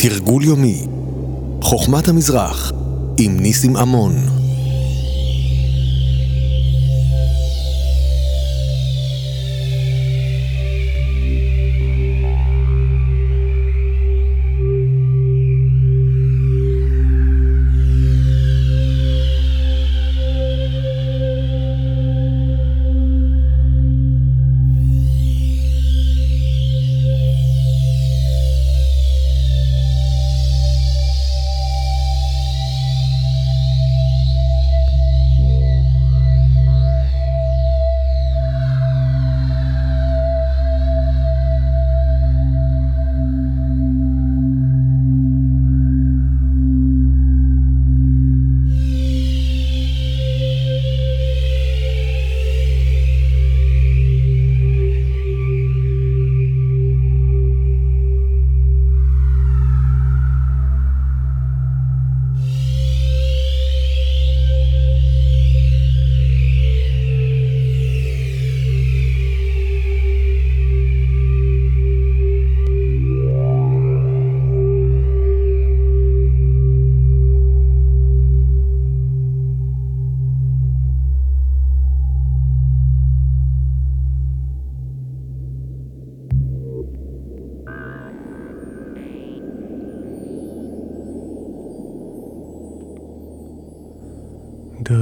תרגול יומי חוכמת המזרח עם ניסים עמון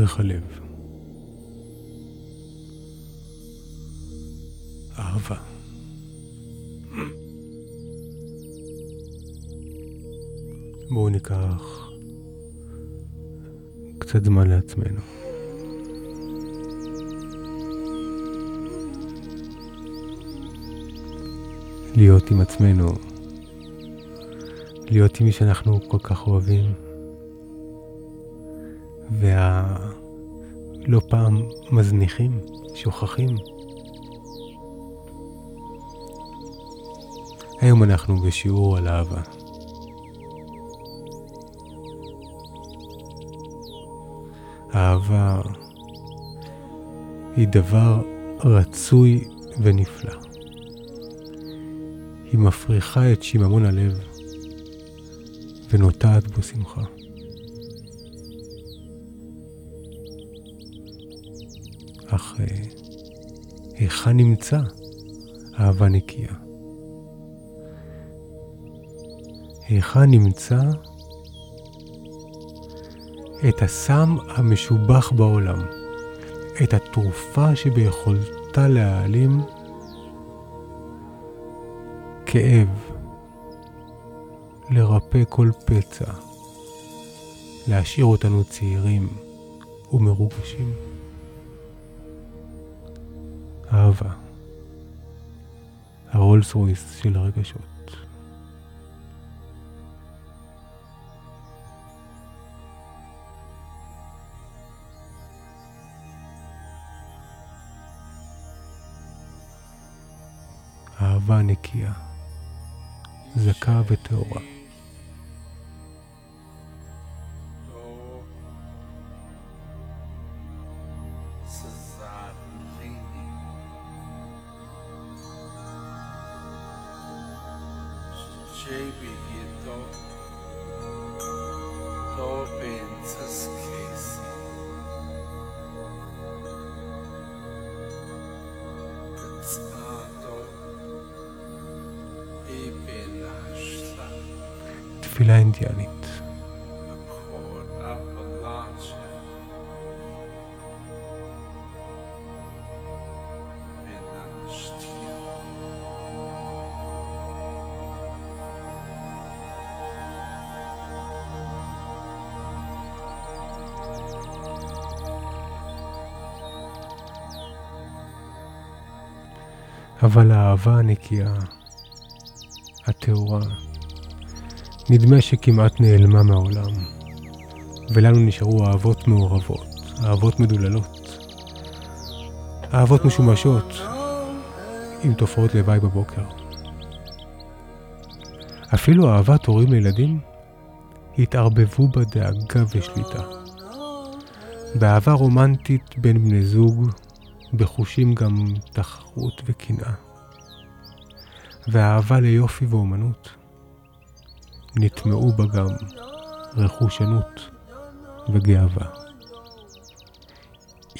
דרך הלב. אהבה. בואו ניקח קצת זמן לעצמנו. להיות עם עצמנו, להיות עם מי שאנחנו כל כך אוהבים. והלא פעם מזניחים, שוכחים. היום אנחנו בשיעור על אהבה. אהבה היא דבר רצוי ונפלא. היא מפריחה את שיממון הלב ונוטעת בו שמחה. אך אה, היכן נמצא אהבה נקייה? היכן נמצא את הסם המשובח בעולם, את התרופה שביכולתה להעלים כאב, לרפא כל פצע, להשאיר אותנו צעירים ומרוגשים. אהבה. הרולס רויס של הרגשות. אהבה נקייה, זכה וטהורה. אבל האהבה הנקייה, הטהורה, נדמה שכמעט נעלמה מהעולם, ולנו נשארו אהבות מעורבות, אהבות מדוללות, אהבות משומשות, עם תופעות לוואי בבוקר. אפילו אהבת הורים לילדים התערבבו בה דאגה ושליטה. באהבה רומנטית בין בני זוג, בחושים גם תחרות וקנאה. והאהבה ליופי ואומנות נטמעו בה גם רכושנות וגאווה.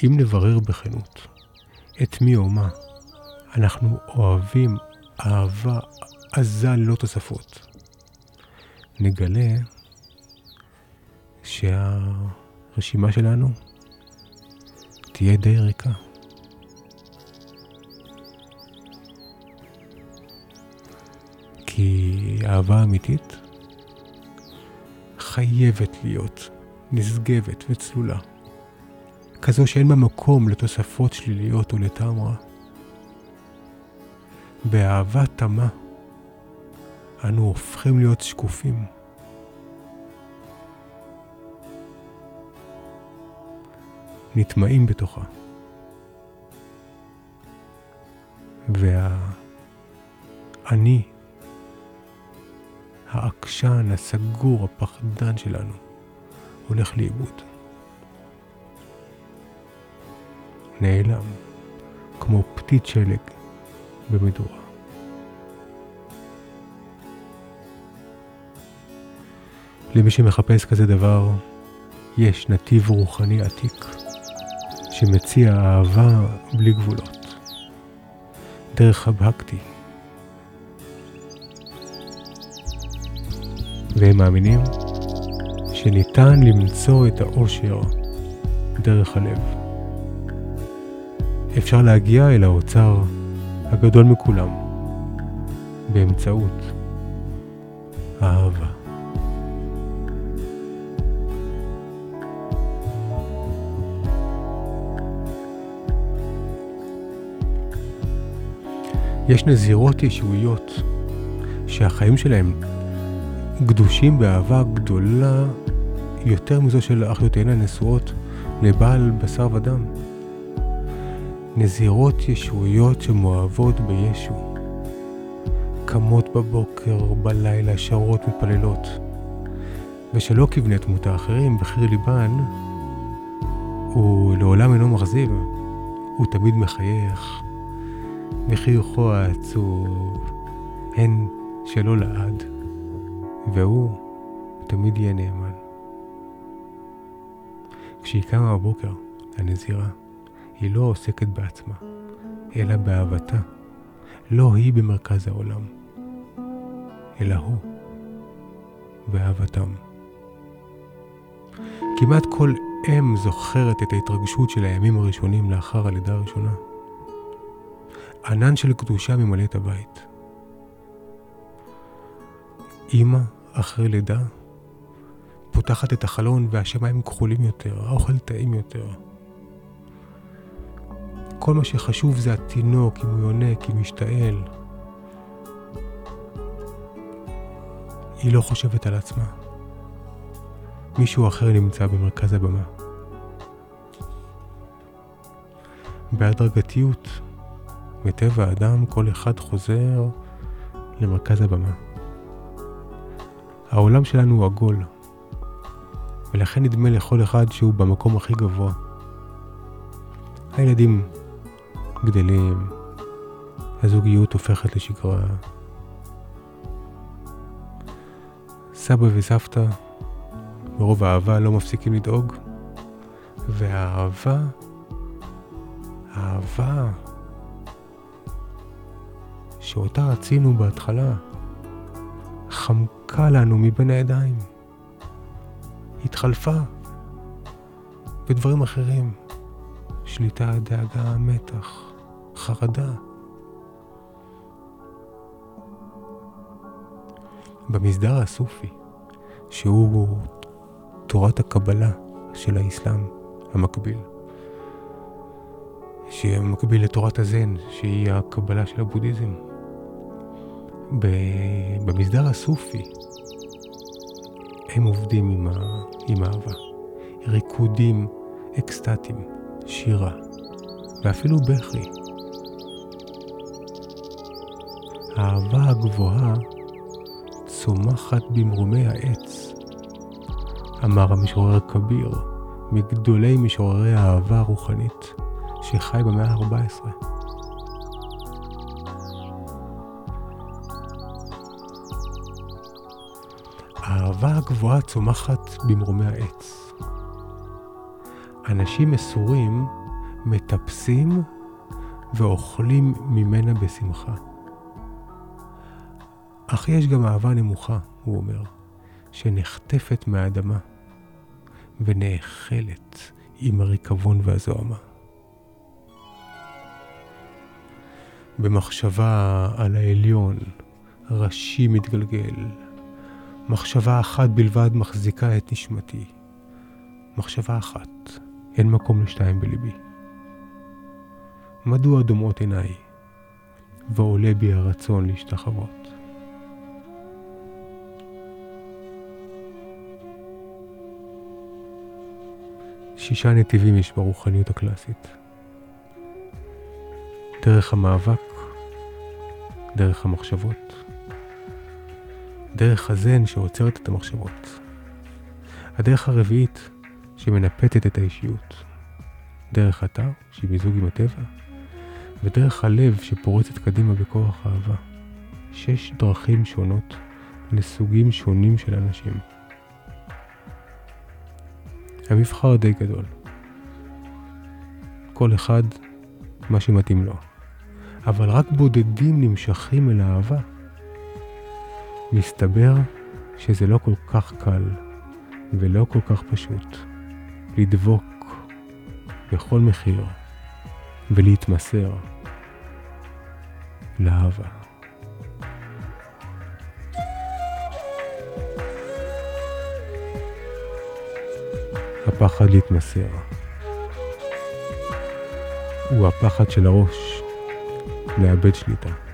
אם נברר בכנות את מי או מה אנחנו אוהבים אהבה עזה ללא תוספות, נגלה שהרשימה שלנו תהיה די ריקה. כי אהבה אמיתית חייבת להיות נשגבת וצלולה. כזו שאין בה מקום לתוספות שליליות או לטעם. באהבה תמה אנו הופכים להיות שקופים. נטמעים בתוכה. והאני, העקשן, הסגור, הפחדן שלנו, הולך לאיבוד. נעלם, כמו פתית שלג במדורה. למי שמחפש כזה דבר, יש נתיב רוחני עתיק שמציע אהבה בלי גבולות. דרך הבקטי. והם מאמינים שניתן למצוא את האושר דרך הלב. אפשר להגיע אל האוצר הגדול מכולם באמצעות האהבה. יש נזירות ישועיות שהחיים שלהם גדושים באהבה גדולה יותר מזו של אחיותיהן הנשואות לבעל בשר ודם. נזירות ישועיות שמואבות בישו. קמות בבוקר, בלילה, שרות מתפללות. ושלא כבני תמות האחרים, בחיר ליבן, הוא לעולם אינו מכזיב, הוא תמיד מחייך. בחיוכו העצוב, הן שלא לעד, והוא תמיד יהיה נאמן. כשהיא קמה בבוקר, הנזירה, היא לא עוסקת בעצמה, אלא באהבתה. לא היא במרכז העולם, אלא הוא באהבתם. כמעט כל אם זוכרת את ההתרגשות של הימים הראשונים לאחר הלידה הראשונה. ענן של קדושה ממלא את הבית. אמא, אחרי לידה, פותחת את החלון והשמיים כחולים יותר, האוכל טעים יותר. כל מה שחשוב זה התינוק, אם הוא יונק, אם משתעל. היא לא חושבת על עצמה. מישהו אחר נמצא במרכז הבמה. בהדרגתיות, מטבע האדם כל אחד חוזר למרכז הבמה. העולם שלנו הוא עגול, ולכן נדמה לכל אחד שהוא במקום הכי גבוה. הילדים גדלים, הזוגיות הופכת לשגרה. סבא וסבתא, מרוב האהבה לא מפסיקים לדאוג, והאהבה, האהבה שאותה רצינו בהתחלה, חמקה לנו מבין הידיים. התחלפה בדברים אחרים, שליטה, דאגה, מתח. חרדה. במסדר הסופי, שהוא תורת הקבלה של האסלאם המקביל, שמקביל לתורת הזן, שהיא הקבלה של הבודהיזם. במסדר הסופי הם עובדים עם, ה... עם אהבה, ריקודים אקסטטיים, שירה, ואפילו בכי. האהבה הגבוהה צומחת במרומי העץ, אמר המשורר כביר, מגדולי משוררי האהבה הרוחנית, שחי במאה ה-14. האהבה הגבוהה צומחת במרומי העץ. אנשים מסורים מטפסים ואוכלים ממנה בשמחה. אך יש גם אהבה נמוכה, הוא אומר, שנחטפת מהאדמה ונאכלת עם הריקבון והזוהמה. במחשבה על העליון, ראשי מתגלגל. מחשבה אחת בלבד מחזיקה את נשמתי. מחשבה אחת, אין מקום לשתיים בליבי. מדוע דומעות עיניי, ועולה בי הרצון להשתחוות? שישה נתיבים יש ברוחניות הקלאסית. דרך המאבק, דרך המחשבות, דרך הזן שעוצרת את המחשבות, הדרך הרביעית שמנפטת את האישיות, דרך התא שהיא מיזוג עם הטבע, ודרך הלב שפורצת קדימה בכוח אהבה. שש דרכים שונות לסוגים שונים של אנשים. המבחר די גדול. כל אחד מה שמתאים לו. אבל רק בודדים נמשכים אל האהבה. מסתבר שזה לא כל כך קל ולא כל כך פשוט לדבוק בכל מחיר ולהתמסר לאהבה. הפחד להתמסר הוא הפחד של הראש לאבד שליטה.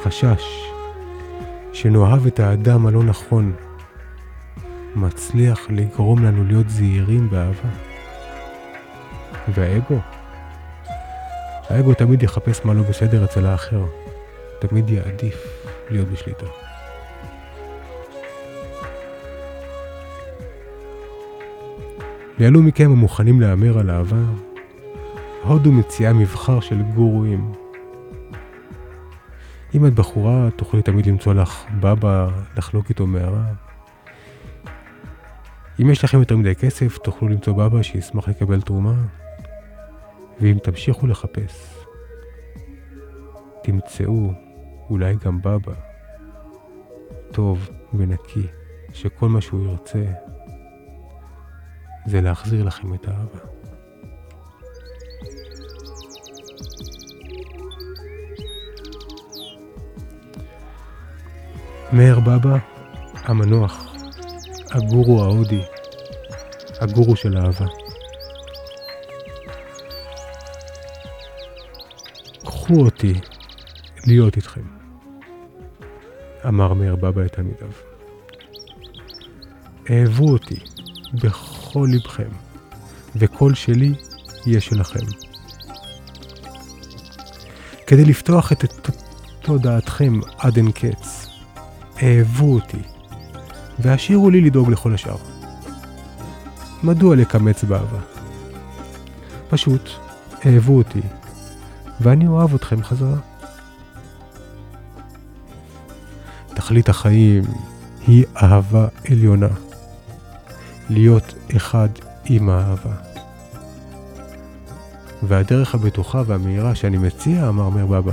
החשש שנאהב את האדם הלא נכון מצליח לגרום לנו להיות זהירים באהבה. והאגו? האגו תמיד יחפש מה לא בסדר אצל האחר. תמיד יעדיף להיות בשליטה. לאלו מכם המוכנים להמר על אהבה, הודו מציעה מבחר של גורואים. אם את בחורה, תוכלי תמיד למצוא לך בבא לחלוק איתו מערה. אם יש לכם יותר מדי כסף, תוכלו למצוא בבא שישמח לקבל תרומה. ואם תמשיכו לחפש, תמצאו אולי גם בבא טוב ונקי, שכל מה שהוא ירצה זה להחזיר לכם את האהבה. מאיר בבא, המנוח, הגורו ההודי, הגורו של אהבה. קחו אותי להיות איתכם, אמר מאיר בבא את תלמידיו. אהבו אותי בכל לבכם, וכל שלי יהיה שלכם. כדי לפתוח את תודעתכם עד אין קץ, אהבו אותי, והשאירו לי לדאוג לכל השאר. מדוע לקמץ באהבה? פשוט, אהבו אותי, ואני אוהב אתכם חזרה. תכלית החיים היא אהבה עליונה. להיות אחד עם האהבה. והדרך הבטוחה והמהירה שאני מציע, אמר מר בבא,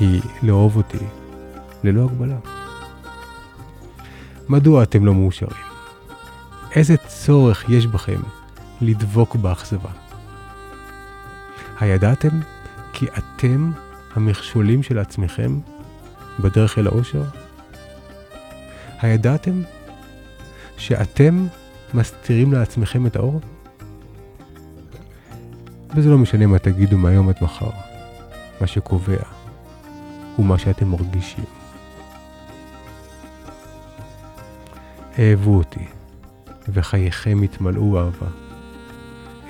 היא לאהוב אותי ללא הגבלה. מדוע אתם לא מאושרים? איזה צורך יש בכם לדבוק באכזבה? הידעתם כי אתם המכשולים של עצמכם בדרך אל האושר? הידעתם שאתם מסתירים לעצמכם את האור? וזה לא משנה מה תגידו מהיום עד מחר. מה שקובע הוא מה שאתם מרגישים. אהבו אותי, וחייכם יתמלאו אהבה.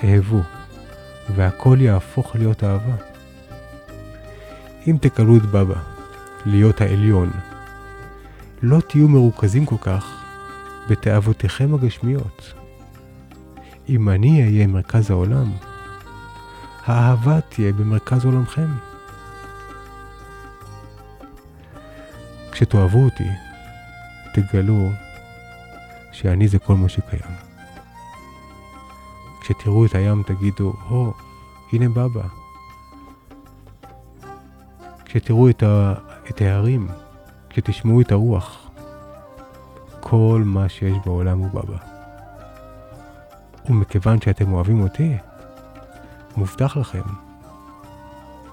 אהבו, והכל יהפוך להיות אהבה. אם תקבלו את בבא להיות העליון, לא תהיו מרוכזים כל כך בתאוותיכם הגשמיות. אם אני אהיה מרכז העולם, האהבה תהיה במרכז עולמכם. כשתאהבו אותי, תגלו שאני זה כל מה שקיים. כשתראו את הים תגידו, או, oh, הנה בבא. כשתראו את, ה... את ההרים, כשתשמעו את הרוח, כל מה שיש בעולם הוא בבא. ומכיוון שאתם אוהבים אותי, מובטח לכם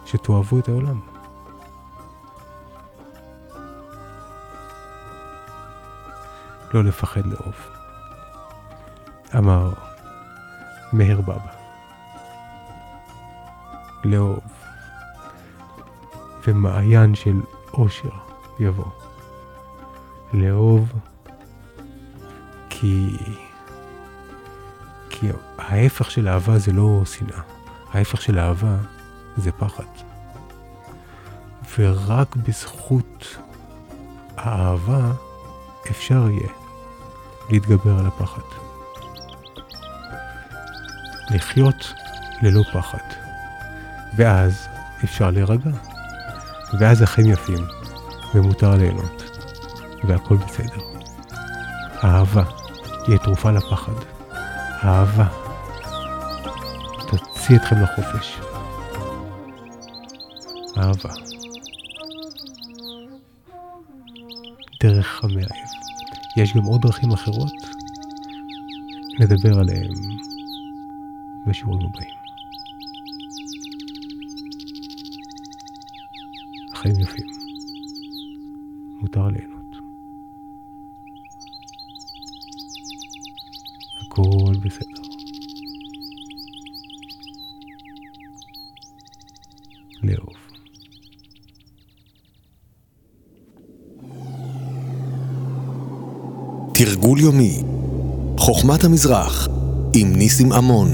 שתאהבו את העולם. לא לפחד לאהוב. אמר מאיר בבא. לאהוב. ומעיין של אושר יבוא. לאהוב כי... כי ההפך של אהבה זה לא שנאה. ההפך של אהבה זה פחד. ורק בזכות האהבה אפשר יהיה להתגבר על הפחד. לחיות ללא פחד. ואז אפשר להירגע. ואז החיים יפים, ומותר ליהנות, והכל בסדר. אהבה היא תרופה לפחד. אהבה תוציא אתכם לחופש. אהבה. דרך המאהב. יש גם עוד דרכים אחרות, נדבר עליהן בשיעורים הבאים. חיים יפים. מותר ליהנות. הכל בסדר. לאהוב. תרגול יומי. חוכמת המזרח עם ניסים עמון